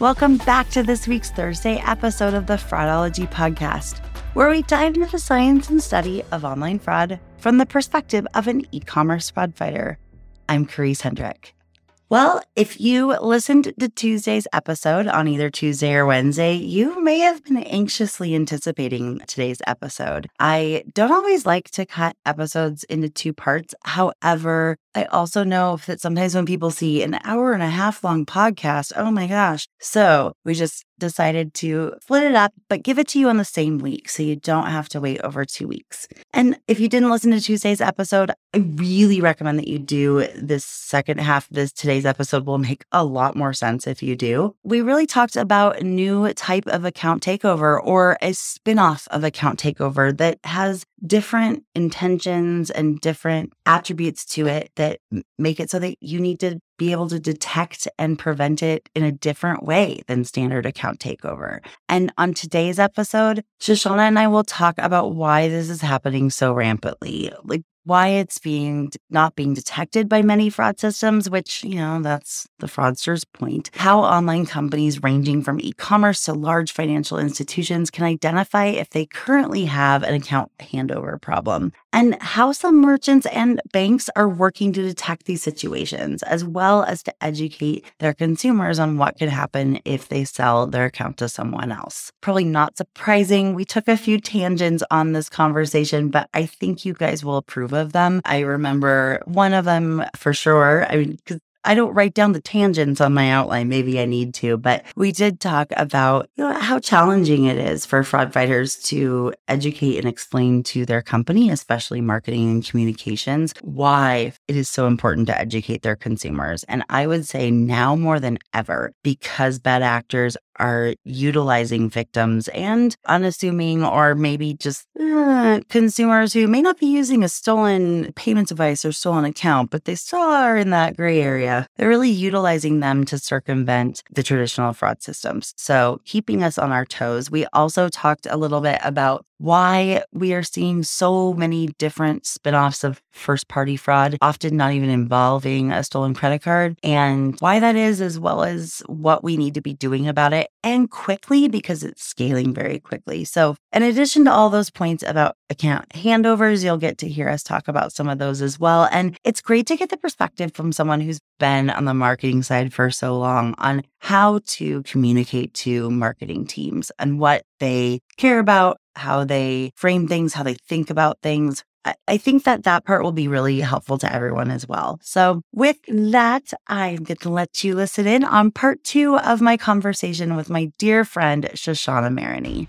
Welcome back to this week's Thursday episode of the Fraudology Podcast, where we dive into the science and study of online fraud from the perspective of an e commerce fraud fighter. I'm Karisse Hendrick. Well, if you listened to Tuesday's episode on either Tuesday or Wednesday, you may have been anxiously anticipating today's episode. I don't always like to cut episodes into two parts. However, I also know that sometimes when people see an hour and a half long podcast, oh my gosh. So we just decided to split it up, but give it to you on the same week so you don't have to wait over two weeks. And if you didn't listen to Tuesday's episode, I really recommend that you do this second half of this today's episode will make a lot more sense if you do. We really talked about a new type of account takeover or a spin-off of account takeover that has different intentions and different attributes to it that make it so that you need to be able to detect and prevent it in a different way than standard account takeover. And on today's episode, Shoshana and I will talk about why this is happening so rampantly. Like why it's being not being detected by many fraud systems, which, you know, that's the fraudster's point. How online companies ranging from e-commerce to large financial institutions can identify if they currently have an account handover problem, and how some merchants and banks are working to detect these situations, as well as to educate their consumers on what could happen if they sell their account to someone else. Probably not surprising. We took a few tangents on this conversation, but I think you guys will approve of them. I remember one of them for sure. I mean, because I don't write down the tangents on my outline. Maybe I need to, but we did talk about you know, how challenging it is for fraud fighters to educate and explain to their company, especially marketing and communications, why it is so important to educate their consumers. And I would say now more than ever, because bad actors are utilizing victims and unassuming or maybe just uh, consumers who may not be using a stolen payment device or stolen account, but they still are in that gray area. They're really utilizing them to circumvent the traditional fraud systems. So, keeping us on our toes. We also talked a little bit about why we are seeing so many different spin-offs of first party fraud, often not even involving a stolen credit card, and why that is, as well as what we need to be doing about it and quickly because it's scaling very quickly. So, in addition to all those points about account handovers, you'll get to hear us talk about some of those as well. And it's great to get the perspective from someone who's been on the marketing side for so long on how to communicate to marketing teams and what they care about how they frame things, how they think about things. I, think that that part will be really helpful to everyone as well. So, with that, I'm going to let you listen in on part two of my conversation with my dear friend, Shoshana Maraney.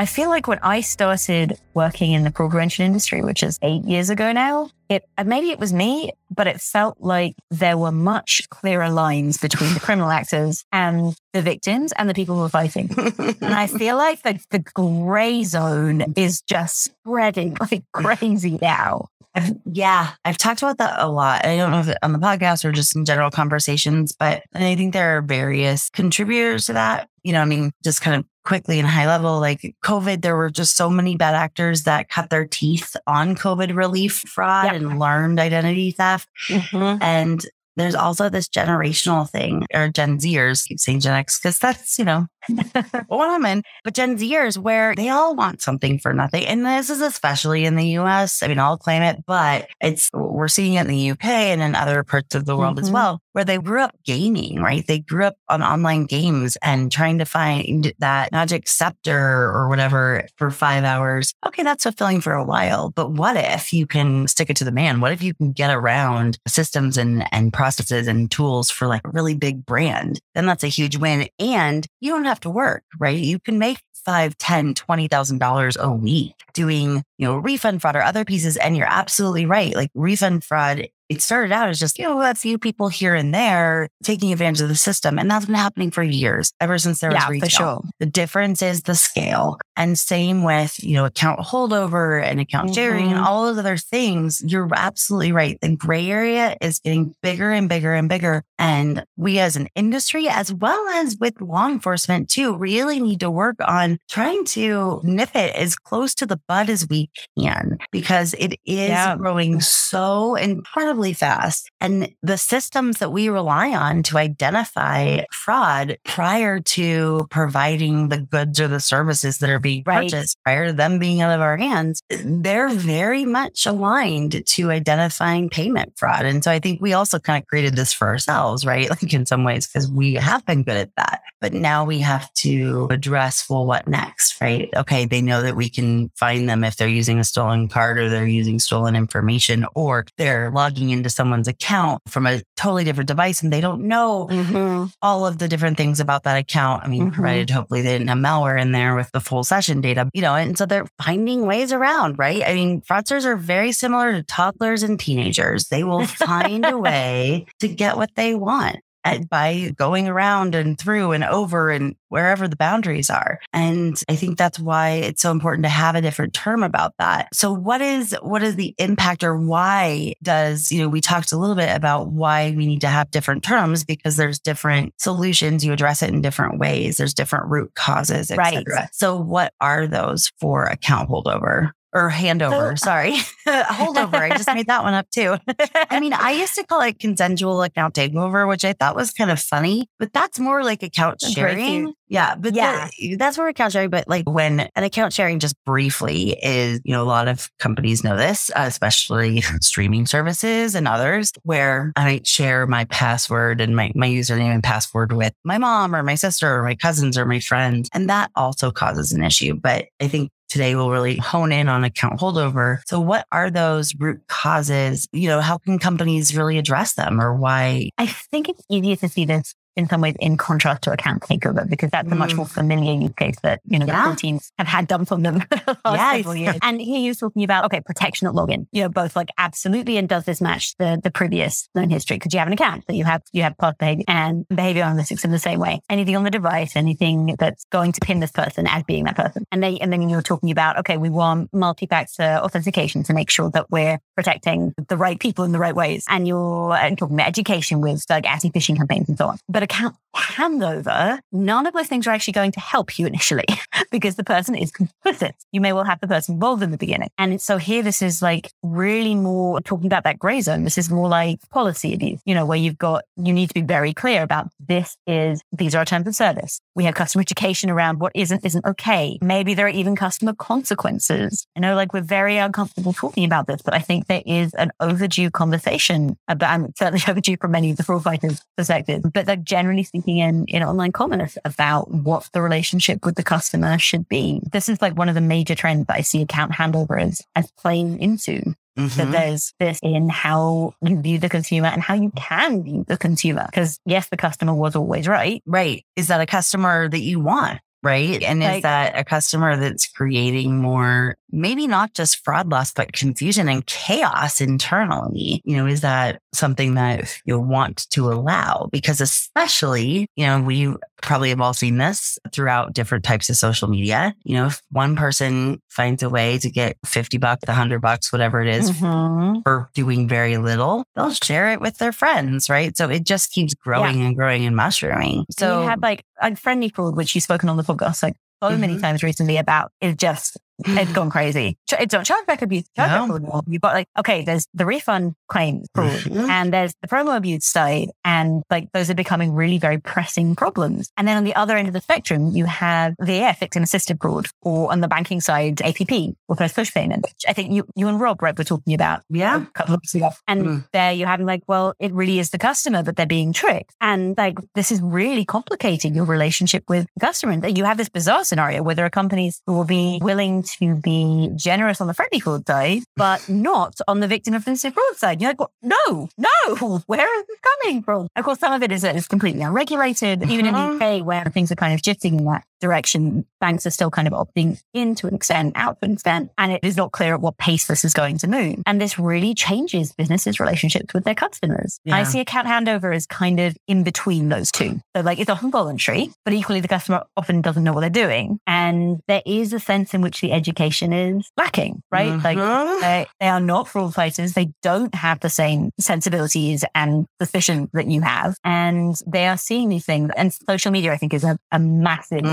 I feel like when I started working in the fraud prevention industry, which is eight years ago now, it uh, maybe it was me, but it felt like there were much clearer lines between the criminal actors and the victims and the people who were fighting. and I feel like the, the gray zone is just spreading like crazy now. I've, yeah, I've talked about that a lot. I don't know if on the podcast or just in general conversations, but I think there are various contributors to that. You know, I mean, just kind of quickly and high level, like COVID, there were just so many bad actors that cut their teeth on COVID relief fraud and learned identity theft. Mm-hmm. And there's also this generational thing, or Gen Zers, keep saying Gen X, because that's, you know, what I'm in. But Gen Zers, where they all want something for nothing. And this is especially in the US. I mean, I'll claim it, but it's, we're seeing it in the UK and in other parts of the world mm-hmm. as well, where they grew up gaming, right? They grew up on online games and trying to find that magic scepter or whatever for five hours. Okay, that's fulfilling for a while. But what if you can stick it to the man? What if you can get around systems and, and processes and tools for like a really big brand? Then that's a huge win. And you don't have to work, right? You can make five, ten, twenty thousand dollars a week doing, you know, refund fraud or other pieces. And you're absolutely right. Like refund fraud it started out as just, you know, a few people here and there taking advantage of the system. And that's been happening for years, ever since there was yeah, retail. For sure. The difference is the scale. And same with, you know, account holdover and account mm-hmm. sharing and all those other things. You're absolutely right. The gray area is getting bigger and bigger and bigger. And we as an industry, as well as with law enforcement too, really need to work on trying to nip it as close to the bud as we can because it is yeah. growing so incredibly incredibly fast. And the systems that we rely on to identify fraud prior to providing the goods or the services that are being right. purchased, prior to them being out of our hands, they're very much aligned to identifying payment fraud. And so I think we also kind of created this for ourselves, right? Like in some ways, because we have been good at that. But now we have to address, well, what next, right? Okay, they know that we can find them if they're using a stolen card or they're using stolen information or they're logging into someone's account from a totally different device and they don't know mm-hmm. all of the different things about that account. I mean, mm-hmm. provided hopefully they didn't have malware in there with the full session data, you know, and so they're finding ways around, right? I mean, fraudsters are very similar to toddlers and teenagers. They will find a way to get what they want by going around and through and over and wherever the boundaries are. And I think that's why it's so important to have a different term about that. So what is, what is the impact or why does, you know, we talked a little bit about why we need to have different terms because there's different solutions. You address it in different ways. There's different root causes, right. So what are those for account holdover? Or handover. So, uh, sorry, holdover. I just made that one up too. I mean, I used to call it consensual account takeover, which I thought was kind of funny, but that's more like account sharing. Yeah, but yeah, the, that's more account sharing. But like when an account sharing just briefly is, you know, a lot of companies know this, especially streaming services and others, where I might share my password and my, my username and password with my mom or my sister or my cousins or my friends. And that also causes an issue. But I think Today we'll really hone in on account holdover. So what are those root causes? You know, how can companies really address them or why? I think it's easier to see this in some ways in contrast to account takeover because that's a much more mm. familiar use case that, you know, yeah. the teams have had dumped on them yes. years. And here you're talking about, okay, protection at login, you know, both like absolutely. And does this match the, the previous known history? Because you have an account that you have, you have past behavior and behavior analytics in the same way. Anything on the device, anything that's going to pin this person as being that person. And they, and then you're talking about, okay, we want multi-factor authentication to make sure that we're protecting the right people in the right ways. And you're talking about education with like anti-phishing campaigns and so on. But account handover, none of those things are actually going to help you initially because the person is complicit. You may well have the person involved in the beginning. And so here, this is like really more talking about that gray zone. This is more like policy abuse, you know, where you've got, you need to be very clear about this is, these are our terms of service. We have customer education around what isn't, isn't okay. Maybe there are even customer consequences. I know like we're very uncomfortable talking about this, but I think there is an overdue conversation about, and certainly overdue from many of the fraud fighters perspective, but like generally speaking in, in online commerce about what the relationship with the customer should be. This is like one of the major trends that I see account handovers as, as playing into. Mm-hmm. So there's this in how you view the consumer and how you can view the consumer. Because yes, the customer was always right. Right. Is that a customer that you want? Right. And like, is that a customer that's creating more maybe not just fraud loss, but confusion and chaos internally. You know, is that something that you want to allow? Because especially, you know, we probably have all seen this throughout different types of social media. You know, if one person finds a way to get 50 bucks, 100 bucks, whatever it is, mm-hmm. for doing very little, they'll share it with their friends, right? So it just keeps growing yeah. and growing and mushrooming. So you had like a friendly fraud, which you've spoken on the podcast, like so mm-hmm. many times recently about is just it's gone crazy. It's not chargeback abuse, No. You've got like, okay, there's the refund claims Mhm. and there's the promo abuse side. And like those are becoming really very pressing problems. And then on the other end of the spectrum, you have VAF, victim assisted fraud, or on the banking side, APP, or first push payment, which I think you, you and Rob, right, were talking about Yeah. a couple of ago. And Mm. there you're having like, well, it really is the customer, but they're being tricked. And like, this is really complicating your relationship with the customer. And you have this bizarre scenario where there are companies who will be willing to be generous on the friendly fraud side, but not on the victim of offensive fraud side. You're like, well, no, no, where is this coming from? Of course, some of it is uh, that it's completely unregulated. Even in the. Uh-huh. UK, where things are kind of shifting in that direction, banks are still kind of opting in to an extent, out to an extent, and it is not clear at what pace this is going to move. And this really changes businesses' relationships with their customers. I see account handover as kind of in between those two. So like it's often voluntary, but equally the customer often doesn't know what they're doing. And there is a sense in which the education is lacking, right? Like Mhm. they, they are not fraud fighters. They don't have the same sensibilities and suspicion that you have. And they are seeing these things. And social media, I think, is a, a massive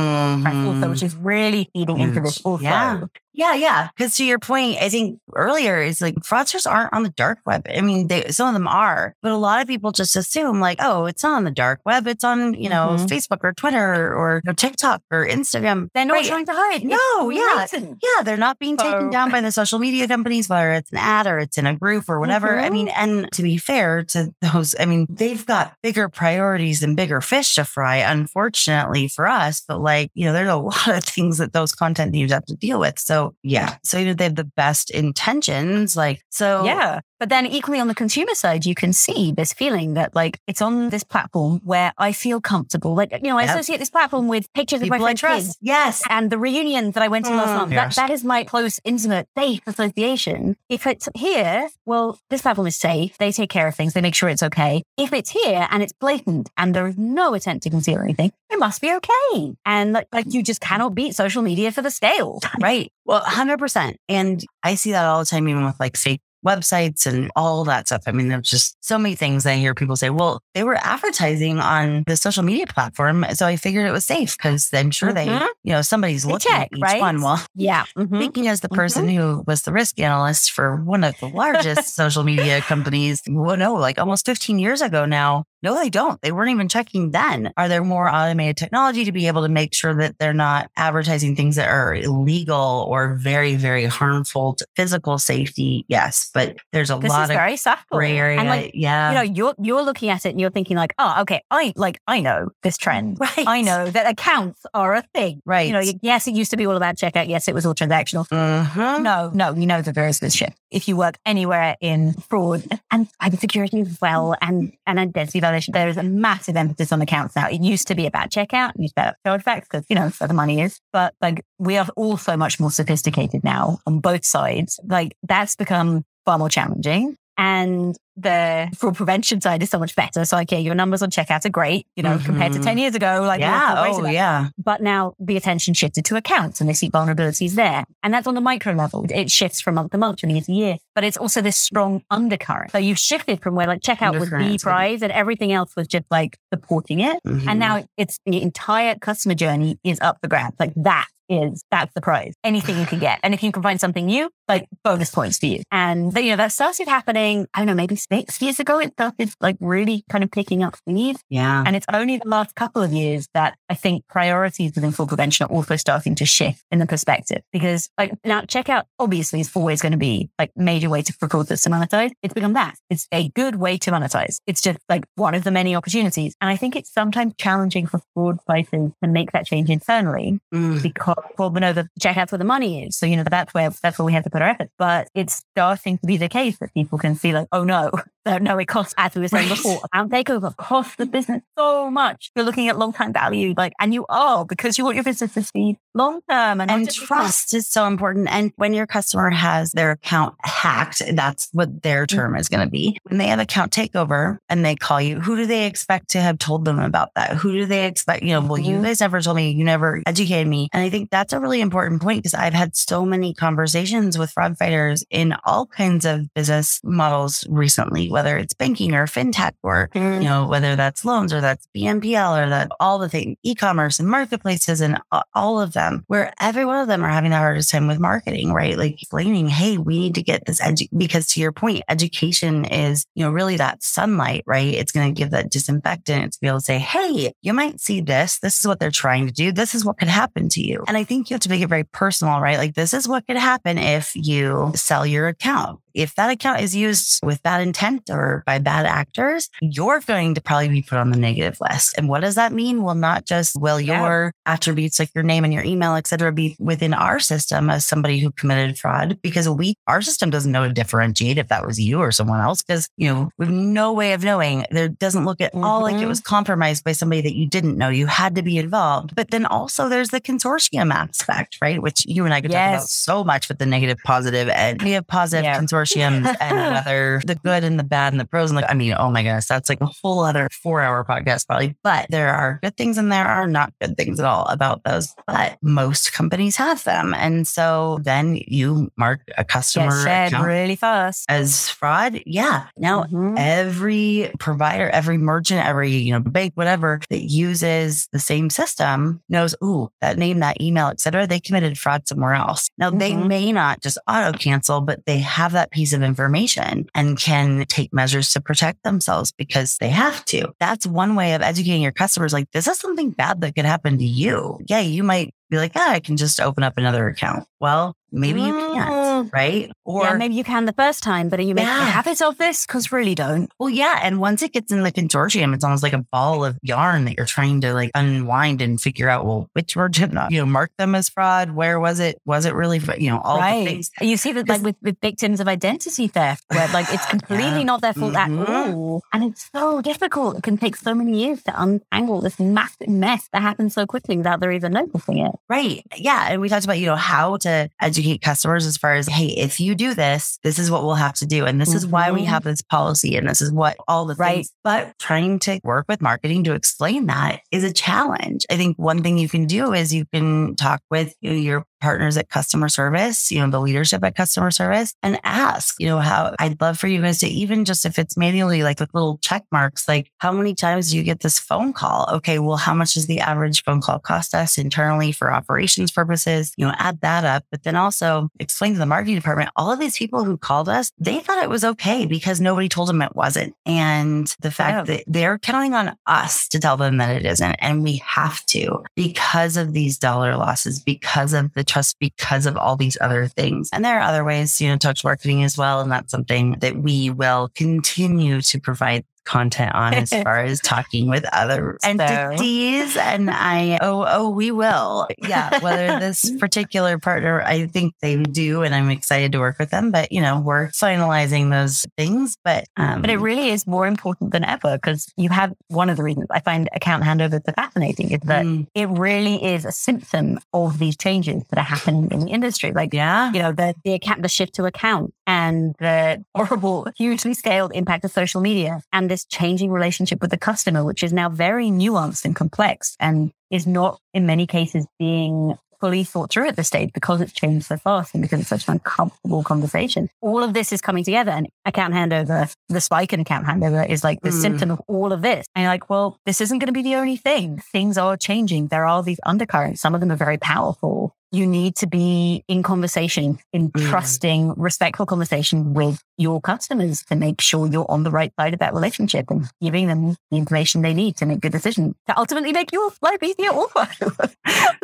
trend also, which mm-hmm. is really feeding into this also. Yeah. Yeah, yeah. Because to your point, I think earlier is like fraudsters aren't on the dark web. I mean, they, some of them are, but a lot of people just assume like, oh, it's not on the dark web. It's on, you know, Mhm. Facebook or Twitter or know, TikTok or Instagram. They're not Right. trying to hide. No, It's yeah. Yeah, they're not being taken down by the social media companies, whether it's an ad or it's in a group or whatever. I Mhm. mean, and to be fair to those, I mean, they've got bigger priorities and bigger fish to fry, unfortunately for us. But like, you know, there's a lot of things that those content teams have to deal with. So yeah. So you know, they have the best intentions. Like, so Yeah. But then equally on the consumer side, you can see this feeling that like it's on this platform where I feel comfortable. Like, you know, I Yep. associate this platform with pictures of my friends' kids. Yes. And the reunion that I went to last Mm, month, yes. that, that is my close, intimate, safe association. If it's here, well, this platform is safe. They take care of things. They make sure it's okay. If it's here and it's blatant and there is no attempt to conceal anything, it must be okay. And like, like you just cannot beat social media for the scale. Right. Well, 100%. And I see that all the time, even with like fake websites and all that stuff. I mean, there's just so many things I hear people say, well, they were advertising on the social media platform. So I figured it was safe because I'm sure they, Mhm. you know, somebody's They looking check, at each right? one. Well, Yeah. Mhm. Speaking as the person who was the risk analyst for one of the largest social media companies, well, no, like almost 15 years ago now. No, they don't. They weren't even checking then. Are there more automated technology to be able to make sure that they're not advertising things that are illegal or very, very harmful to physical safety? Yes, but there's a This lot of very subtle. gray area. And like, yeah. you know, you're you're looking at it and you're thinking like, oh, okay, I like I know this trend. right. I know that accounts are a thing. Right. You know, yes, it used to be all about checkout. Yes, it was all transactional. Mhm. No, no, you know that there is this shift. If you work anywhere in fraud and cybersecurity as well and, and identity there is a massive emphasis on accounts now. It used to be about checkout, it used to be about chargebacks because, you know, where the money is. But like we are all so much more sophisticated now on both sides. Like that's become far more challenging. And the fraud prevention side is so much better. So, okay, your numbers on checkouts are great, you know, compared to Mhm. 10 years ago. Like, yeah. Oh, yeah. but now the attention shifted to accounts and they see vulnerabilities there. And that's on the micro level. It shifts from month to month, from year to year. But it's also this strong undercurrent. So you've shifted from where like checkout was the prize and everything else was just like supporting it. Mhm. And now it's the entire customer journey is up for grabs. Like that is, that's the prize. Anything you can get. And if you can find something new, like bonus points for you. And you know, that started happening, I don't know, maybe six years ago. It started like really kind of picking up speed. yeah. And it's only the last couple of years that I think priorities within fraud prevention are also starting to shift in the perspective. Because like now checkout obviously is always going to be like major way to for fraudsters to monetize. It's become that. It's a good way to monetize. It's just like one of the many opportunities. And I think it's sometimes challenging for fraud fighters to make that change internally Mm. because well, we know the checkouts where the money is. So, you know, that's where that's where we have to put effort. But it's starting to be the case that people can see like, oh no, no, no, it costs, as we were saying before, account takeover costs the business so much. You're looking at long time value, like, and you are because you want your business to speed long term and, and trust is so important. And when your customer has their account hacked, that's what their Mm-hmm. term is going to be. When they have account takeover and they call you, who do they expect to have told them about that? Who do they expect? You know, well, you Mhm. guys never told me, you never educated me. And I think that's a really important point because I've had so many conversations with fraud fighters in all kinds of business models recently, whether it's banking or fintech or, Mm. you know, whether that's loans or that's BNPL or that all the things, e-commerce and marketplaces and all of them, where every one of them are having the hardest time with marketing, right? Like explaining, hey, we need to get this edu-, because to your point, education is, you know, really that sunlight, right? It's going to give that disinfectant to be able to say, hey, you might see this. This is what they're trying to do. This is what could happen to you. And I think you have to make it very personal, right? Like this is what could happen if you sell your account. If that account is used with that intent or by bad actors, you're going to probably be put on the negative list. And what does that mean? Well, not just will Yeah. your attributes like your name and your email, et cetera, be within our system as somebody who committed fraud because we, our system doesn't know to differentiate if that was you or someone else because, you know, we have no way of knowing. There doesn't look at all like it Mhm. was compromised by somebody that you didn't know. You had to be involved. But then also there's the consortium aspect, right? Which you and I could talk about so much with the negative, positive, and we have positive Yeah. consortiums and whether the good and the bad and the pros and the, I mean, oh my goodness, that's like a whole other four hour podcast probably. But there are good things and there are not good things at all about those. But most companies have them. And so then you mark a customer account really fast. as fraud. Yeah. Now Mhm. every provider, every merchant, every, you know, bank, whatever that uses the same system knows, ooh, that name, that email, et cetera, they committed fraud somewhere else. Now they Mhm. may not just auto cancel, but they have that piece of information and can take measures to protect themselves because they have to. That's one way of educating your customers. Like this is something bad that could happen to you. Yeah. You might be like, ah, I can just open up another account. Well, maybe you can't, Mm. right? Or yeah, maybe you can the first time, but are you making Yeah. a habit of this? Because really don't. Well, yeah. And once it gets in the consortium, it's almost like a ball of yarn that you're trying to like unwind and figure out, well, which merchant, you know, mark them as fraud. Where was it? Was it really, you know, all the things. You see that like with, with victims of identity theft, where like it's completely Yeah. not their fault Mhm. at all. And it's so difficult. It can take so many years to untangle this massive mess that happens so quickly without they're even noticing it. Right. Yeah. And we talked about, you know, how to educate customers as far as, hey, if you do this, this is what we'll have to do. And this is why we Mhm. have this policy and this is what all the Right. things. But trying to work with marketing to explain that is a challenge. I think one thing you can do is you can talk with your partners at customer service, you know, the leadership at customer service and ask, you know, how I'd love for you guys to even just if it's manually like with little check marks, like how many times do you get this phone call? Okay, well, how much does the average phone call cost us internally for operations purposes? You know, add that up, but then also explain to the marketing department, all of these people who called us, they thought it was okay because nobody told them it wasn't. And the fact that they're counting on us to tell them that it isn't. And we have to because of these dollar losses, because of the trust, because of all these other things. And there are other ways, you know, touch marketing as well. And that's something that we will continue to provide content on as far as talking with other So- entities. And I, oh, oh, we will. Yeah. Whether this particular partner, I think they do. And I'm excited to work with them. But, you know, we're finalizing those things. But, um, But it really is more important than ever because you have one of the reasons I find account handover so fascinating is that mm, it really is a symptom of these changes that are happening in the industry. Like, yeah. you know, the, the account, the shift to account and the horrible, hugely scaled impact of social media and this changing relationship with the customer, which is now very nuanced and complex and is not in many cases being fully thought through at this stage because it's changed so fast and because it's such an uncomfortable conversation. All of this is coming together and account handover, the spike in account handover is like the Mm. symptom of all of this. And you're like, well, this isn't going to be the only thing. Things are changing. There are these undercurrents. Some of them are very powerful. You need to be in conversation, in Mm. trusting, respectful conversation with your customers to make sure you're on the right side of that relationship and giving them the information they need to make good decisions to ultimately make your life easier a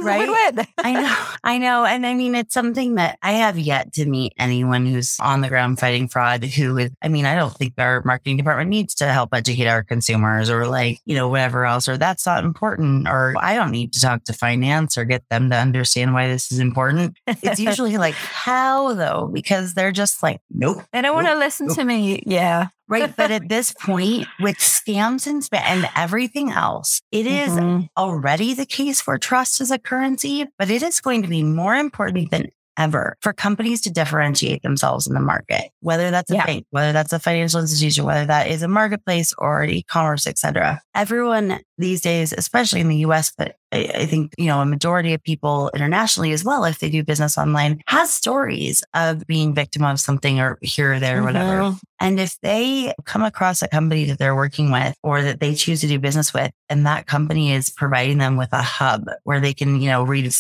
Right. win-win. I know, I know. And I mean, it's something that I have yet to meet anyone who's on the ground fighting fraud who is, I mean, I don't think our marketing department needs to help educate our consumers or like, you know, whatever else, or that's not important, or I don't need to talk to finance or get them to understand why this is important. It's usually like, how though? Because they're just like, nope. They don't want to Nope. listen to me. Yeah. Right. But at this point, with scams and spam and everything else, it is Mhm. already the case for trust as a currency, but it is going to be more important than ever for companies to differentiate themselves in the market, whether that's a Yeah. bank, whether that's a financial institution, whether that is a marketplace or an e-commerce, et cetera. Everyone these days, especially in the US, but I, I, think, you know, a majority of people internationally as well, if they do business online, has stories of being victim of something or here or there, or mm-hmm. whatever. And if they come across a company that they're working with or that they choose to do business with, and that company is providing them with a hub where they can, you know, read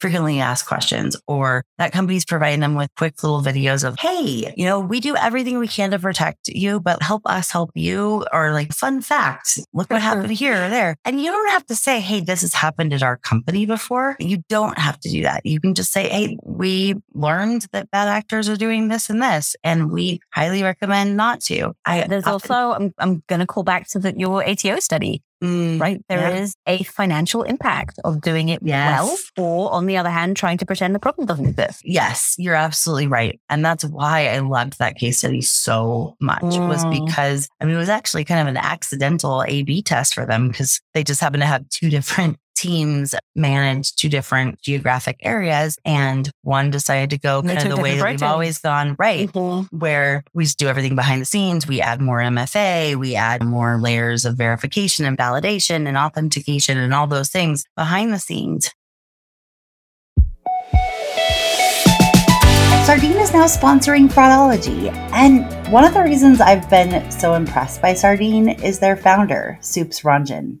frequently asked questions, or that company's providing them with quick little videos of, hey, you know, we do everything we can to protect you, but help us help you. Or like, fun facts, look what happened here or there. And you don't have to say, hey, this has happened at our company before. You don't have to do that. You can just say, hey, we learned that bad actors are doing this and this, and we highly recommend not to. I, There's also, I'm, I'm going to call back to the, your ATO study. Mm, right? There yeah. is a financial impact of doing it yes. well, or on the other hand, trying to pretend the problem doesn't exist. Yes, you're absolutely right. And that's why I loved that case study so much mm. was because I mean, it was actually kind of an accidental A B test for them because they just happened to have two different teams manage two different geographic areas and one decided to go kind of the way that we've always gone right mm-hmm. where we do everything behind the scenes we add more mfa we add more layers of verification and validation and authentication and all those things behind the scenes Sardine is now sponsoring Fraudology. And one of the reasons I've been so impressed by Sardine is their founder, Soups Ranjan.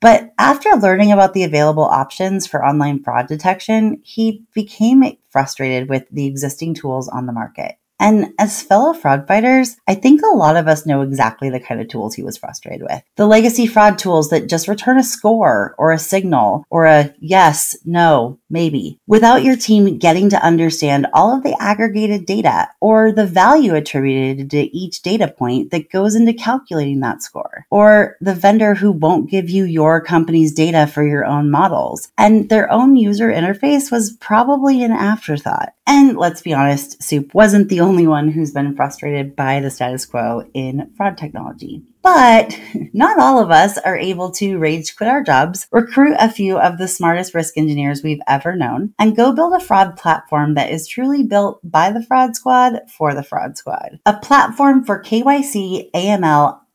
But after learning about the available options for online fraud detection, he became frustrated with the existing tools on the market. And as fellow fraud fighters, I think a lot of us know exactly the kind of tools he was frustrated with. The legacy fraud tools that just return a score or a signal or a yes, no, maybe, without your team getting to understand all of the aggregated data or the value attributed to each data point that goes into calculating that score, or the vendor who won't give you your company's data for your own models. And their own user interface was probably an afterthought. And let's be honest, Soup wasn't the only one who's been frustrated by the status quo in fraud technology. But not all of us are able to rage quit our jobs, recruit a few of the smartest risk engineers we've ever known, and go build a fraud platform that is truly built by the fraud squad for the fraud squad. A platform for KYC, AML,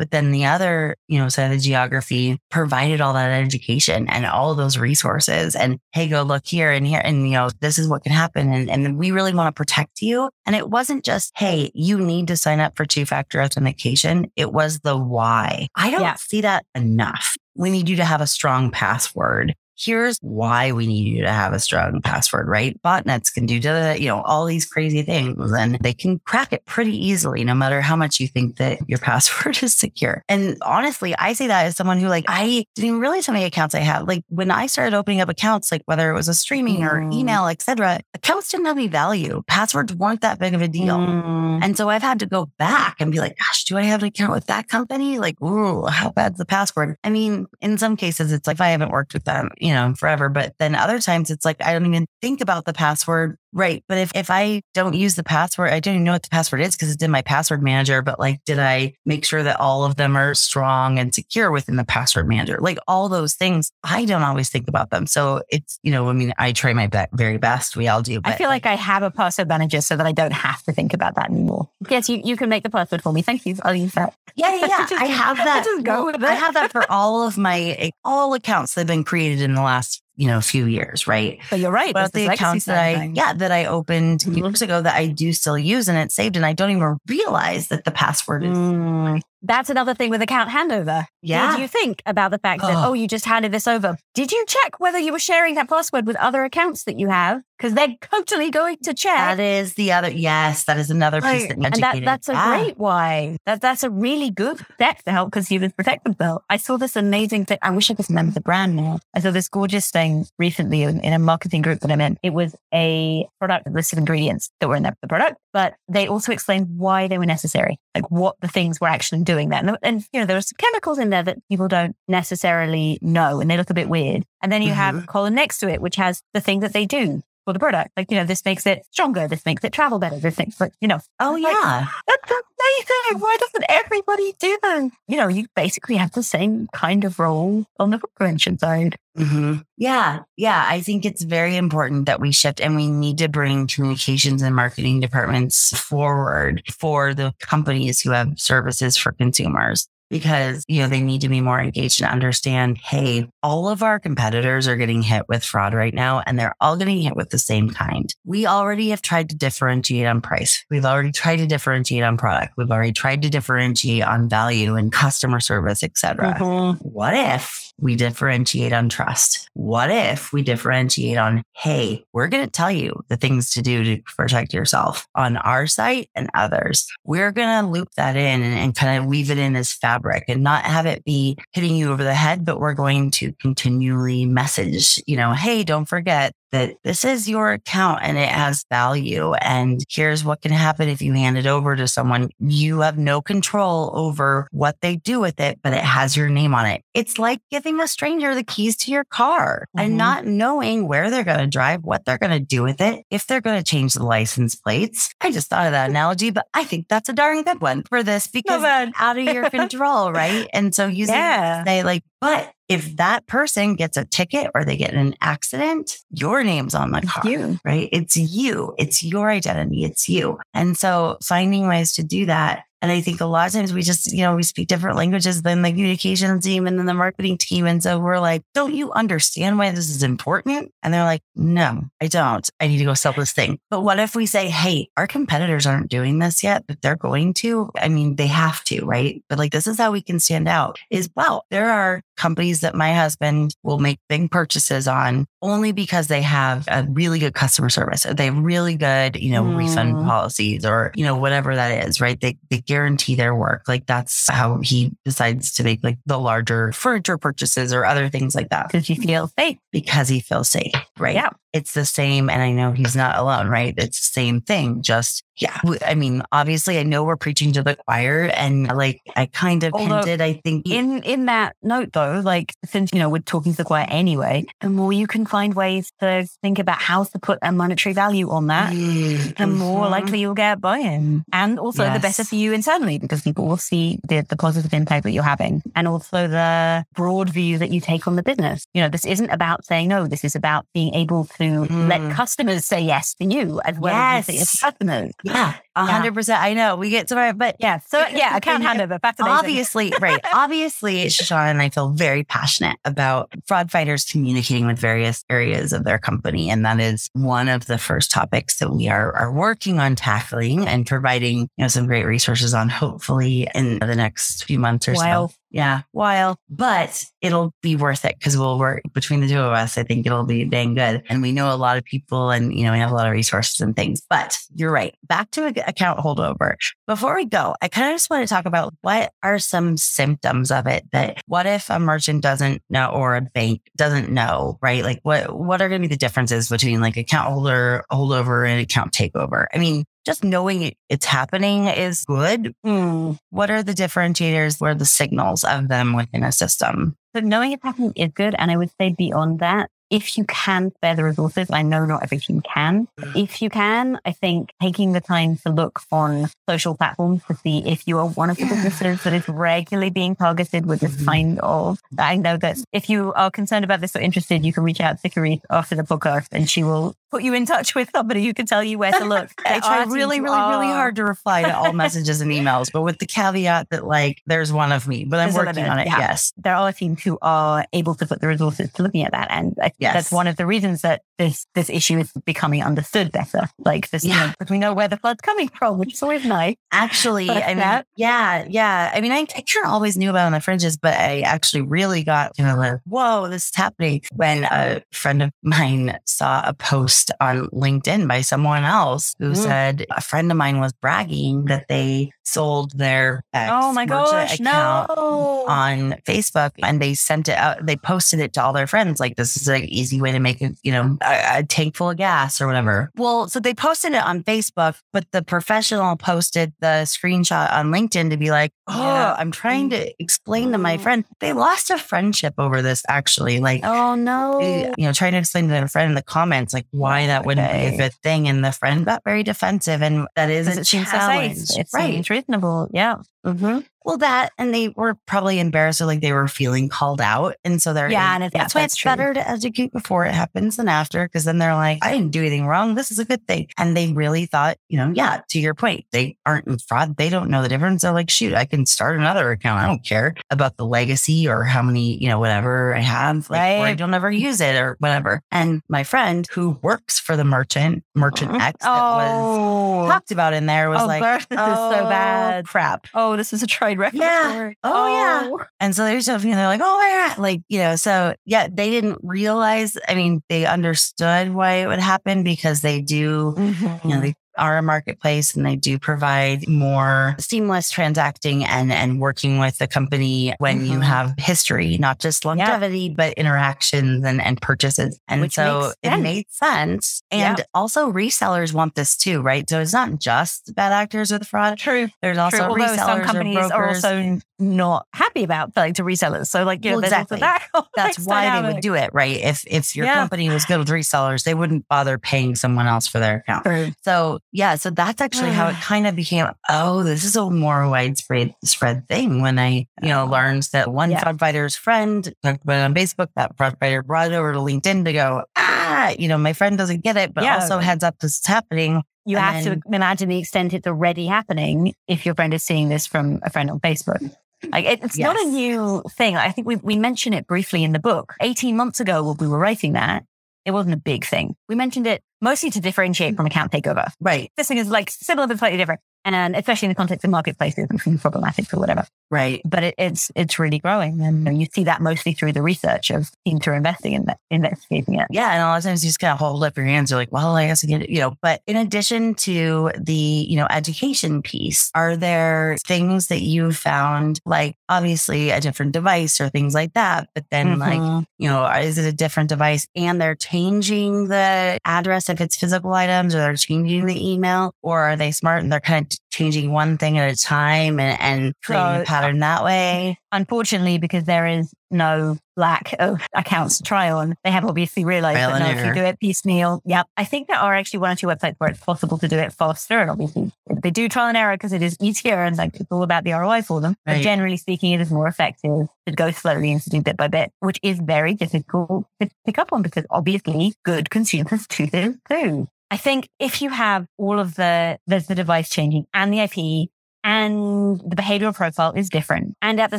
But then the other, you know, side of the geography provided all that education and all those resources and, hey, go look here and here. And, you know, this is what can happen. And, and we really want to protect you. And it wasn't just, hey, you need to sign up for two factor authentication. It was the why. I don't yeah. see that enough. We need you to have a strong password here's why we need you to have a strong password, right? Botnets can do, you know, all these crazy things and they can crack it pretty easily, no matter how much you think that your password is secure. And honestly, I say that as someone who like, I didn't realize how many accounts I have. Like when I started opening up accounts, like whether it was a streaming mm. or email, etc., accounts didn't have any value. Passwords weren't that big of a deal. Mm. And so I've had to go back and be like, gosh, do I have an account with that company? Like, ooh, how bad's the password? I mean, in some cases, it's like if I haven't worked with them, you you know, forever. But then other times it's like, I don't even think about the password Right. But if, if I don't use the password, I don't even know what the password is because it's in my password manager. But like, did I make sure that all of them are strong and secure within the password manager? Like all those things, I don't always think about them. So it's, you know, I mean, I try my be- very best. We all do. I feel like, like I have a password manager so that I don't have to think about that anymore. Yes, you, you can make the password for me. Thank you. I'll use that. Yeah, yeah, yeah. just, I have that. Just go with it. I have that for all of my eh, all accounts that have been created in the last you know, a few years, right? But you're right. But the accounts that I, thing. yeah, that I opened mm-hmm. years ago that I do still use and it's saved, and I don't even realize that the password is. Mm. That's another thing with account handover. Yeah. What do you think about the fact that, Oh. oh, you just handed this over? Did you check whether you were sharing that password with other accounts that you have? Because they're totally going to check. That is the other. Yes, that is another piece that and that, that's a great why. That that's a really good step to help consumers protect themselves. I saw this amazing thing. I wish I could remember the brand now. I saw this gorgeous thing recently in, in a marketing group that I'm in. It was a product list of ingredients that were in the the product, but they also explained why they were necessary, like what the things were actually doing that. And, and you know, there are some chemicals in there that people don't necessarily know, and they look a bit weird. And then you have mm-hmm. a column next to it, which has the thing that they do the product. Like, you know, this makes it stronger. This makes it travel better. This makes it, you know, Oh Like, yeah. that's amazing. Why doesn't everybody do that? You know, you basically have the same kind of role on the prevention side. hmm Yeah. Yeah. I think it's very important that we shift and we need to bring communications and marketing departments forward for the companies who have services for consumers. Because, you know, they need to be more engaged and understand, hey, all of our competitors are getting hit with fraud right now, and they're all getting hit with the same kind. We already have tried to differentiate on price. We've already tried to differentiate on product. We've already tried to differentiate on value and customer service, et cetera. Mm-hmm. What if we differentiate on trust? What if we differentiate on, hey, we're going to tell you the things to do to protect yourself on our site and others. We're going to loop that in and, and kind of weave it in as fabric and not have it be hitting you over the head, but we're going to continually message, you know, hey, don't forget that this is your account and it has value. And here's what can happen if you hand it over to someone. You have no control over what they do with it, but it has your name on it. It's like giving a stranger the keys to your car Mhm. and not knowing where they're going to drive, what they're going to do with it, if they're going to change the license plates. I just thought of that analogy, but I think that's a darn good one for this because bad. out of your control, right? And so using Yeah. say like, but if that person gets a ticket or they get in an accident, your name's on the car, you. right? It's you. It's your identity. It's you. And so finding ways to do that. And I think a lot of times we just, you know, we speak different languages than the communications team and then the marketing team. And so we're like, don't you understand why this is important? And they're like, no, I don't. I need to go sell this thing. But what if we say, hey, our competitors aren't doing this yet, but they're going to? I mean, they have to, right? But like, this is how we can stand out is wow, there are companies that my husband will make big purchases on only because they have a really good customer service they have really good, you know, refund Mm. policies or, you know, whatever that is, right? They, they guarantee their work. Like that's how he decides to make like the larger furniture purchases or other things like that Because he feels safe. because he feels safe, right? Yeah. It's the same. And I know he's not alone, right? It's the same thing. Just, yeah. I mean, obviously, I know we're preaching to the choir and like I kind of Although hinted, I think. In in that note though, like since you know we're talking to the choir anyway, the more you can find ways to think about how to put a monetary value on that, the more Mhm. likely you'll get buy-in. And also the better for you internally because people will see the, the positive impact that you're having and also the broad view that you take on the business. You know, this isn't about saying no. This is about being able to let Mm. customers say yes to you as well as you yes Yes. to customers. Yeah, a Yeah. hundred percent. I know we get to my, but Yeah. So yeah, account And handover. Back to obviously, right. Obviously, Shoshana and I feel very passionate about fraud fighters communicating with various areas of their company. And that is one of the first topics that we are, are working on tackling and providing, you know, some great resources on hopefully in the next few months or so. Yeah, while, but it'll be worth it because we'll work between the two of us. I think it'll be dang good. And we know a lot of people and, you know, we have a lot of resources and things, but you're right. Back to account holdover. Before we go, I kind of just want to talk about what are some symptoms of it that what if a merchant doesn't know or a bank doesn't know, right? Like what, what are going to be the differences between like account holder, holdover and account takeover? I mean, just knowing it, it's happening is good. Hmm. What are the differentiators? What are the signals of them within a system? So knowing it's happening is good. And I would say beyond that, if you can spare the resources, I know not every team can. If you can, I think taking the time to look on social platforms to see if you are one of the businesses that is regularly being targeted with this Mhm. kind of, I know that if you are concerned about this or interested, you can reach out to Karisse after the podcast and she will put you in touch with somebody who can tell you where to look. I try really, really, really hard to reply to all messages and emails, but with the caveat that like there's one of me, but I'm There's working on it. yeah. Yes. there are teams who are able to put the resources to looking at that. And I Yes. that's one of the reasons that this this issue is becoming understood better. Like this, yeah. because we know where the flood's coming from, which is always nice. Actually, I mean, that. yeah, yeah. I mean, I, I sure always knew about on the fringes, but I actually really got, you know, like, whoa, this is happening when a friend of mine saw a post on LinkedIn by someone else who mm. said a friend of mine was bragging that they sold their oh my gosh account no. on Facebook and they sent it out. They posted it to all their friends. Like this is an easy way to make a you know a, a tank full of gas or whatever. Well, so they posted it on Facebook, but the professional posted the screenshot on LinkedIn to be like, oh, yeah. I'm trying to explain to my friend. They lost a friendship over this actually. Like oh no, they, you know, trying to explain to their friend in the comments like why that wouldn't okay. be a good thing, and the friend got very defensive, and that is a challenge. It's right reasonable. Yeah. Mm-hmm. Well, that and they were probably embarrassed or like they were feeling called out. And so they're, yeah, and that's, that's why it's true. better to educate before it happens than after. Cause then they're like, I didn't do anything wrong. This is a good thing. And they really thought, you know, yeah, to your point, they aren't in fraud. They don't know the difference. They're like, shoot, I can start another account. I don't care about the legacy or how many, you know, whatever I have, like, right. or I don't ever use it or whatever. And my friend who works for the merchant, Merchant mm-hmm. X, that oh. was talked about in there was oh, like, this oh, is so bad. Crap. Oh, this is a tried record. Yeah. Oh, oh, yeah. And so you know, they're like, oh my God. Like, you know, so yeah, they didn't realize, I mean, they understood why it would happen because they do, mm-hmm. you know, they are a marketplace and they do provide more seamless transacting and, and working with the company when mm-hmm. you have history, not just longevity, yeah. but interactions and, and purchases. And Which so it made sense. And yeah. also resellers want this too, right? So it's not just bad actors with fraud. True. There's also True. Although resellers some companies are also not happy about selling to resellers. So like, you know, well, exactly. That That's why dynamic. they would do it, right? If if your yeah. company was good with resellers, they wouldn't bother paying someone else for their account. True. So yeah, so that's actually how it kind of became. Oh, this is a more widespread spread thing. When I, you know, learned that one yeah. fraud fighter's friend talked about it on Facebook, that fraud fighter brought it over to LinkedIn to go, ah, you know, my friend doesn't get it, but yeah. also heads up this is happening. You and have then, to imagine the extent it's already happening if your friend is seeing this from a friend on Facebook. Like it's yes. not a new thing. I think we we mention it briefly in the book. 18 months ago when we were writing that, it wasn't a big thing. We mentioned it mostly to differentiate mm. from account takeover. Right. This thing is like similar but slightly different and especially in the context of marketplaces and problematic or whatever. Right. But it, it's it's really growing, and you see that mostly through the research of teams who are investing in that, investigating it. Yeah, and a lot of times you just kind of hold up your hands. You're like, well, I guess I get it, you know. But in addition to the you know education piece, are there things that you found like obviously a different device or things like that? But then mm-hmm. like you know, is it a different device and they're changing the address if it's physical items, or they're changing the email, or are they smart and they're kind of changing one thing at a time and, and creating so, a pattern that way. Unfortunately, because there is no lack of accounts to try on, they have obviously realized that no, if you do it piecemeal, yep. I think there are actually one or two websites where it's possible to do it faster. And obviously they do trial and error because it is easier and like it's all about the ROI for them. Right. But generally speaking, it is more effective to go slowly and to do bit by bit, which is very difficult to pick up on because obviously good consumers do this too. I think if you have all of the, there's the device changing and the IP and the behavioral profile is different. And at the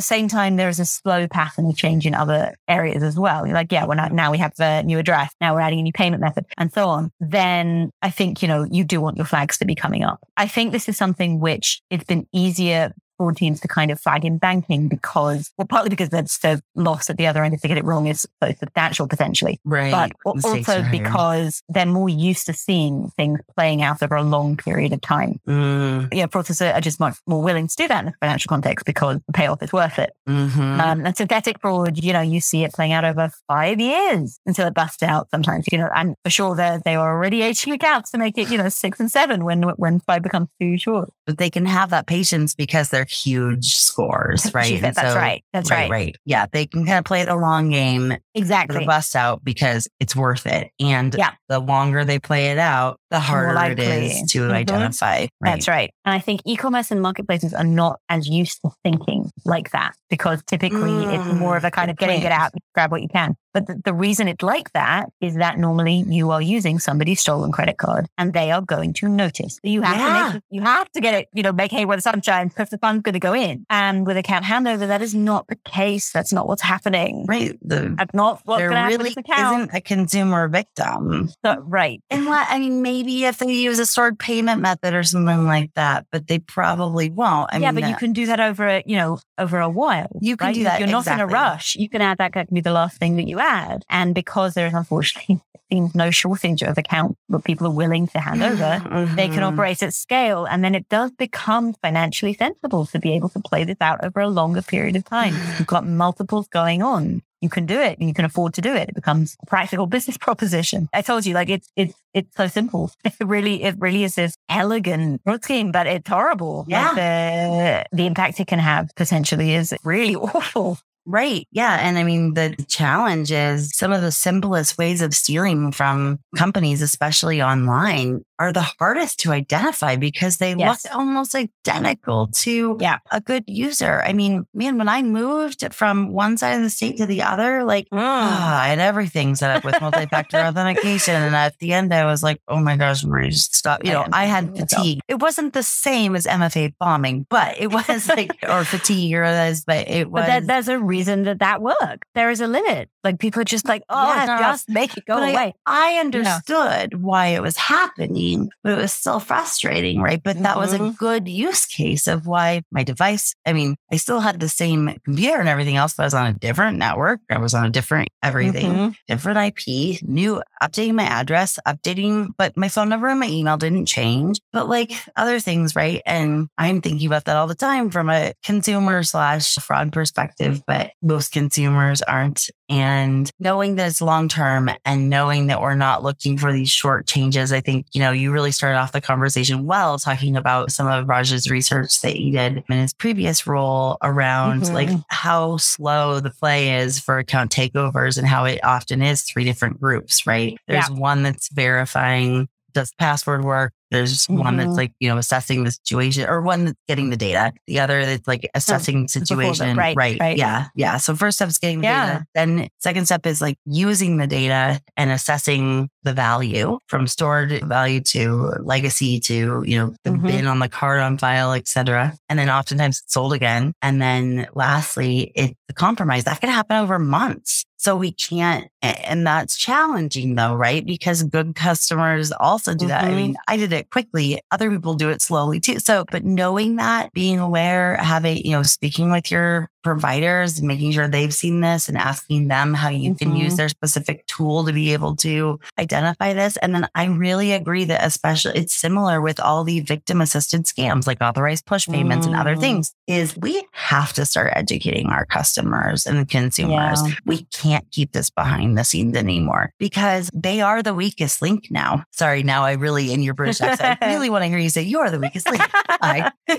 same time, there's a slow pattern of change in other areas as well. You're like, yeah, we're not, now we have the new address. Now we're adding a new payment method and so on. Then I think, you know, you do want your flags to be coming up. I think this is something which it's been easier teams to kind of flag in banking because, well, partly because there's the loss at the other end if they get it wrong is so substantial potentially. Right. But also because they're more used to seeing things playing out over a long period of time. Mm. Yeah, fraudsters are just much more willing to do that in a financial context because the payoff is worth it. Mm-hmm. Um, and synthetic fraud, you know, you see it playing out over five years until it busts out sometimes, you know, and for sure they they are already aging accounts to make it, you know, six and seven when, when five becomes too short. But they can have that patience because they're huge scores, right? That's so, right. That's right, right. Right. Yeah. They can kind of play the long game. Exactly. The bust out because it's worth it. And yeah. the longer they play it out, the harder it is to mm-hmm. identify. Right? That's right. And I think e-commerce and marketplaces are not as used to thinking like that because typically mm, it's more of a kind of getting it out, grab what you can. But the, the, reason it's like that is that normally you are using somebody's stolen credit card and they are going to notice. You have yeah. to make, you have to get it, you know, make hay where the sun shines because the fund's going to go in. And with account handover, that is not the case. That's not what's happening. Right. The, not not what's there really isn't a consumer victim. So- right. And what I mean, maybe if they use a stored payment method or something like that, but they probably won't. I yeah, mean, but you can do that over, a, you know, over a while. You can right? do that, You're not in a rush. You can add that. That can be the last thing that you add. And because there is unfortunately seems no shortage of accounts that people are willing to hand over, they can Mhm. operate at scale. And then it does become financially sensible to be able to play this out over a longer period of time. You've got multiples going on. You can do it and you can afford to do it. It becomes a practical business proposition. I told you, like it's it's it's so simple. It really it really is this elegant scheme, but it's horrible. Like the the impact it can have potentially is really awful. Right. Yeah. And I mean, the challenge is some of the simplest ways of stealing from companies, especially online, are the hardest to identify because they Yes. look almost identical to Yeah. a good user. I mean, man, when I moved from one side of the state to the other, like, ah, I had everything set up with multi factor authentication. And at the end, I was like, oh my gosh, Marie, just stop. You I know, I had fatigue. It wasn't the same as MFA bombing, but it was like, or fatigue or as, but it was. But there, there's a reason that that worked. There is a limit. Like people are just like, oh, Yeah, no, no. just make it go But away. I understood why it was happening, but it was still frustrating, right? But that was a Mhm. good use case of why my device, I mean, I still had the same computer and everything else, but I was on a different network. I was on a different everything, Mhm. different IP, new, updating my address, updating, but my phone number and my email didn't change, but like other things, right? And I'm thinking about that all the time from a consumer slash fraud perspective, but most consumers aren't. And knowing that it's long term and knowing that we're not looking for these short changes, I think, you know, you really started off the conversation well talking about some of Raj's research that he did in his previous role around Mhm. like how slow the play is for account takeovers and how it often is three different groups, right? There's one that's verifying does password work. There's one that's Mhm. like, you know, assessing the situation or one that's getting the data. The other that's like assessing the before that, situation. right, right. Yeah. Yeah. So first step is getting the Yeah. data. Then second step is like using the data and assessing the value from stored value to legacy to, you know, the Mhm. bin on the card on file, et cetera. And then oftentimes it's sold again. And then lastly, it's the compromise that can happen over months. So we can't, and that's challenging though, right? Because good customers also do that. I Mhm. mean, I did it quickly. Other people do it slowly too. So, but knowing that, being aware, having, you know, speaking with your providers, making sure they've seen this and asking them how you can use Mhm. their specific tool to be able to identify this. And then I really agree that especially it's similar with all the victim assisted scams like authorized push payments and other Mm. things is we have to start educating our customers and consumers. Yeah. We can't keep this behind the scenes anymore because they are the weakest link now. Sorry, now I really, in your British accent, I really want to hear you say you're the weakest link. Hi.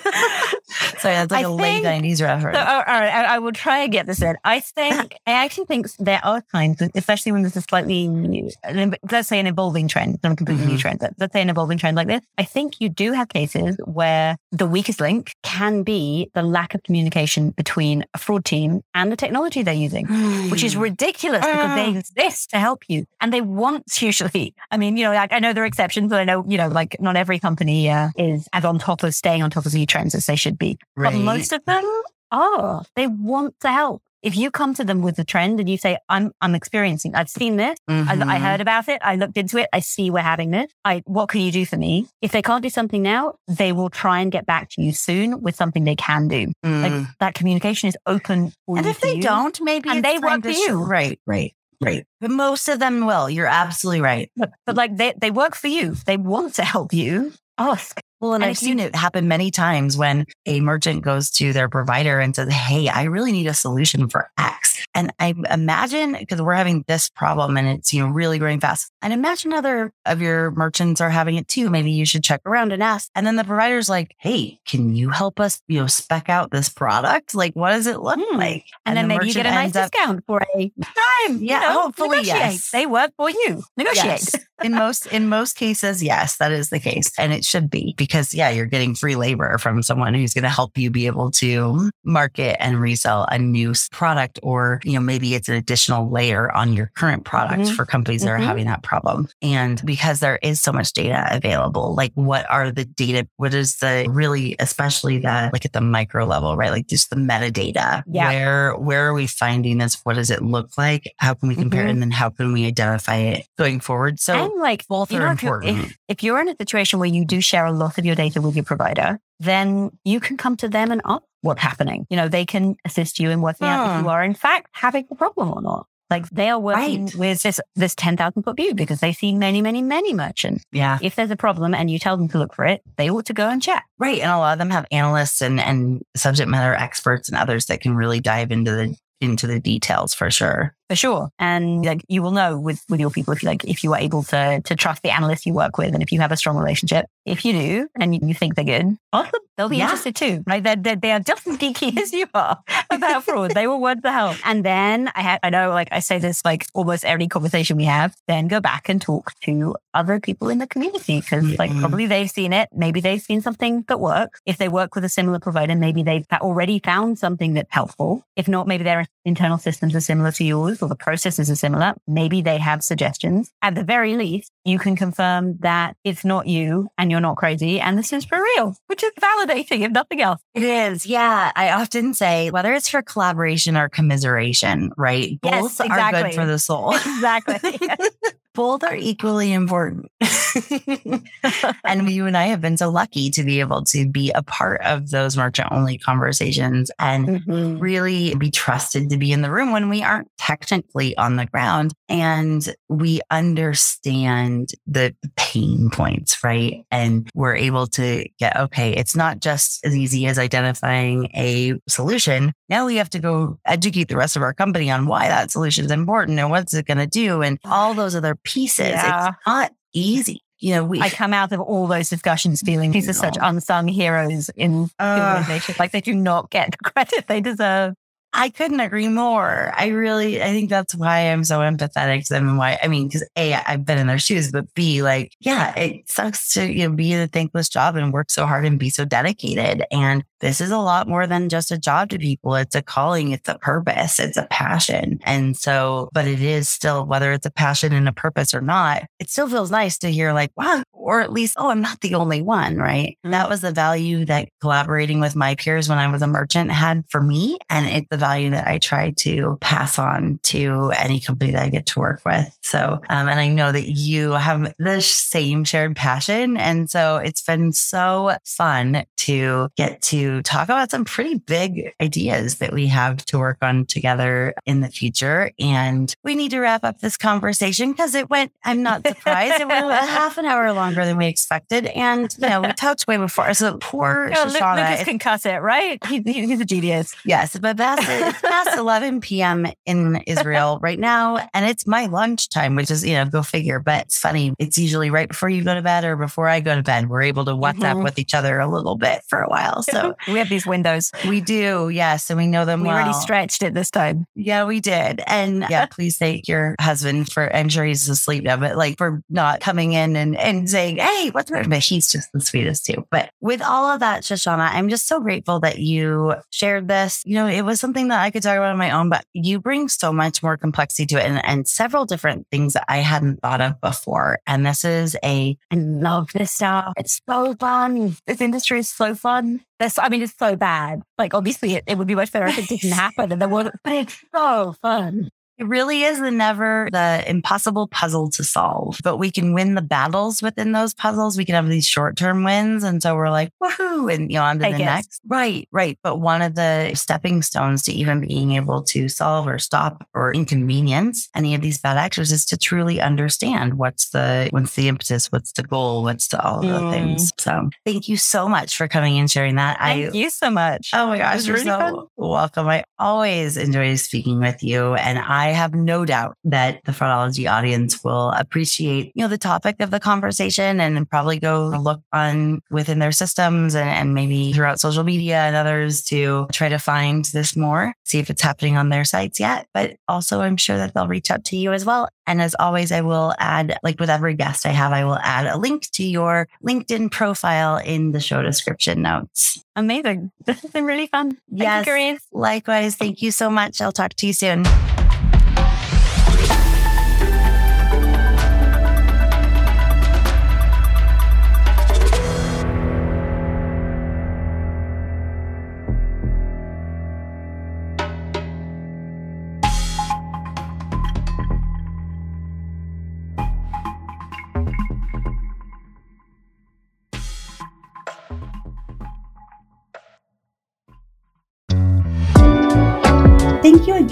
Sorry, that's like I a late 90s reference. So, all right, I, I will try and get this in. I think I actually think there are times, especially when there's a slightly, let's say, an evolving trend, not a completely new Mhm. trend, but let's say an evolving trend like this. I think you do have cases where the weakest link can be the lack of communication between a fraud team and the technology they're using. Which is ridiculous because they Exist to help you and they want to usually. I mean, you know, like, I know there are exceptions, but I know, you know, like not every company uh, is as on top of staying on top of new trends as they should be. right. But most of them are. They want to help. If you come to them with a trend and you say, I'm, I'm experiencing, I've seen this, I, I Mhm. heard about it, I looked into it, I see we're having this. I, what can you do for me? If they can't do something now, they will try and get back to you soon with something they can do. Like Mm. that communication is open and if they use. don't, maybe And it's they time work to for you. Right, right, right. But most of them will. You're absolutely right. But, but like they, they work for you. They want to help you. Ask. Well, and, And I've if you- seen it happen many times when a merchant goes to their provider and says, Hey, I really need a solution for X. And I imagine because we're having this problem and it's, you know, really growing fast. And imagine other of your merchants are having it too. Maybe you should check around and ask. And then the provider's like, Hey, can you help us, you know, spec out this product? Like, what does it look Hmm. like? And, then the maybe you get a nice discount for a time. Yeah, you know, hopefully, negotiate. yes. They work for you. Negotiate. Yes. In most in most cases, yes, that is the case. And it should be because yeah, you're getting free labor from someone who's going to help you be able to market and resell a new product or, you know, maybe it's an additional layer on your current product mm-hmm. for companies that mm-hmm. are having that problem. And because there is so much data available, like what are the data? What is the really, especially the like at the micro level, right? Like just the metadata. Yeah. Where where are we finding this? What does it look like? How can we compare mm-hmm. it? And then how can we identify it going forward? So and like both are know, important. If you're, if, you're in a situation where you do share a lot of your data with your provider, then you can come to them and ask what's happening. You know, they can assist you in working out if you are in fact having a problem or not. Like they are working right. with this this ten thousand foot view because they see many, many, many merchants. Yeah. If there's a problem and you tell them to look for it, they ought to go and check. Right. And a lot of them have analysts and and subject matter experts and others that can really dive into the into the details for sure for sure. And like you will know with with your people if you like if you are able to to trust the analysts you work with and if you have a strong relationship. If you do and you think they're good, awesome. They'll be yeah. interested too, right? They're, they're, they are just as geeky as you are about fraud. they will want the help. And then I have I know like I say this like almost every conversation we have. Then go back and talk to other people in the community because mm-hmm. like probably they've seen it. Maybe they've seen something that works. If they work with a similar provider, maybe they've already found something that's helpful. If not, maybe their internal systems are similar to yours or the processes are similar. Maybe they have suggestions. At the very least, you can confirm that it's not you and you're not crazy and this is for real, which is validating if nothing else. It is. Yeah. I often say whether it's for collaboration or commiseration, right? Both yes, exactly. are good for the soul. exactly. both are equally important. and you and I have been so lucky to be able to be a part of those merchant only conversations and mm-hmm. really be trusted to be in the room when we aren't technically on the ground and we understand the pain points, right? And we're able to get, okay, it's not just as easy as identifying a solution. Now we have to go educate the rest of our company on why that solution is important and what's it going to do and all those other pieces. Yeah. It's not easy. You know, we I come out of all those discussions feeling these are such unsung heroes in uh, organizations. Like they do not get the credit they deserve. I couldn't agree more. I really, I think that's why I'm so empathetic to them and why, I mean, because A, I've been in their shoes, but B, like, yeah, it sucks to, you know, be in a thankless job and work so hard and be so dedicated. And this is a lot more than just a job to people. It's a calling, it's a purpose, it's a passion. And so, but it is still, whether it's a passion and a purpose or not, it still feels nice to hear like, wow, or at least, oh, I'm not the only one, right? Mm-hmm. That was the value that collaborating with my peers when I was a merchant had for me. And it's the value that I try to pass on to any company that I get to work with. So, um, and I know that you have the same shared passion. And so it's been so fun to get to talk about some pretty big ideas that we have to work on together in the future. And we need to wrap up this conversation because it went, I'm not surprised, it went a half an hour longer than we expected. And, you know, we talked way before. So poor yeah, Shoshana. Lucas can cuss it, right? He, he's a genius. Yes. But past, it's past 11 p.m. in Israel right now. And it's my lunchtime, which is, you know, go figure. But it's funny. It's usually right before you go to bed or before I go to bed. We're able to WhatsApp mm-hmm. with each other a little bit for a while. So we have these windows. We do, yes, and we know them we well. already stretched it this time. Yeah, we did. And yeah, please thank your husband for. I'm sure he's asleep now, but like for not coming in and and saying, "Hey, what's wrong?" But he's just the sweetest too. But with all of that, Shoshana, I'm just so grateful that you shared this. You know, it was something that I could talk about on my own, but you bring so much more complexity to it, and, and several different things that I hadn't thought of before. And this is a. I love this stuff. It's so fun. This industry is so fun. This, I mean, it's so bad. Like, obviously, it, it would be much better if it didn't happen and there wasn't, but it's so fun. It really is the never the impossible puzzle to solve, but we can win the battles within those puzzles. We can have these short term wins. And so we're like, woohoo, and you know, on to the next. Right, right. But one of the stepping stones to even being able to solve or stop or inconvenience any of these bad actors is to truly understand what's the what's the impetus, what's the goal, what's the all of the mm. things. So thank you so much for coming and sharing that. Thank I, you so much. Oh my gosh, you're really so fun. welcome. I always enjoy speaking with you. And I I have no doubt that the fraudology audience will appreciate, you know, the topic of the conversation and probably go look on within their systems and, and maybe throughout social media and others to try to find this more, see if it's happening on their sites yet. But also, I'm sure that they'll reach out to you as well. And as always, I will add, like with every guest I have, I will add a link to your LinkedIn profile in the show description notes. Amazing. This has been really fun. Thank yes. Likewise. Thank you so much. I'll talk to you soon.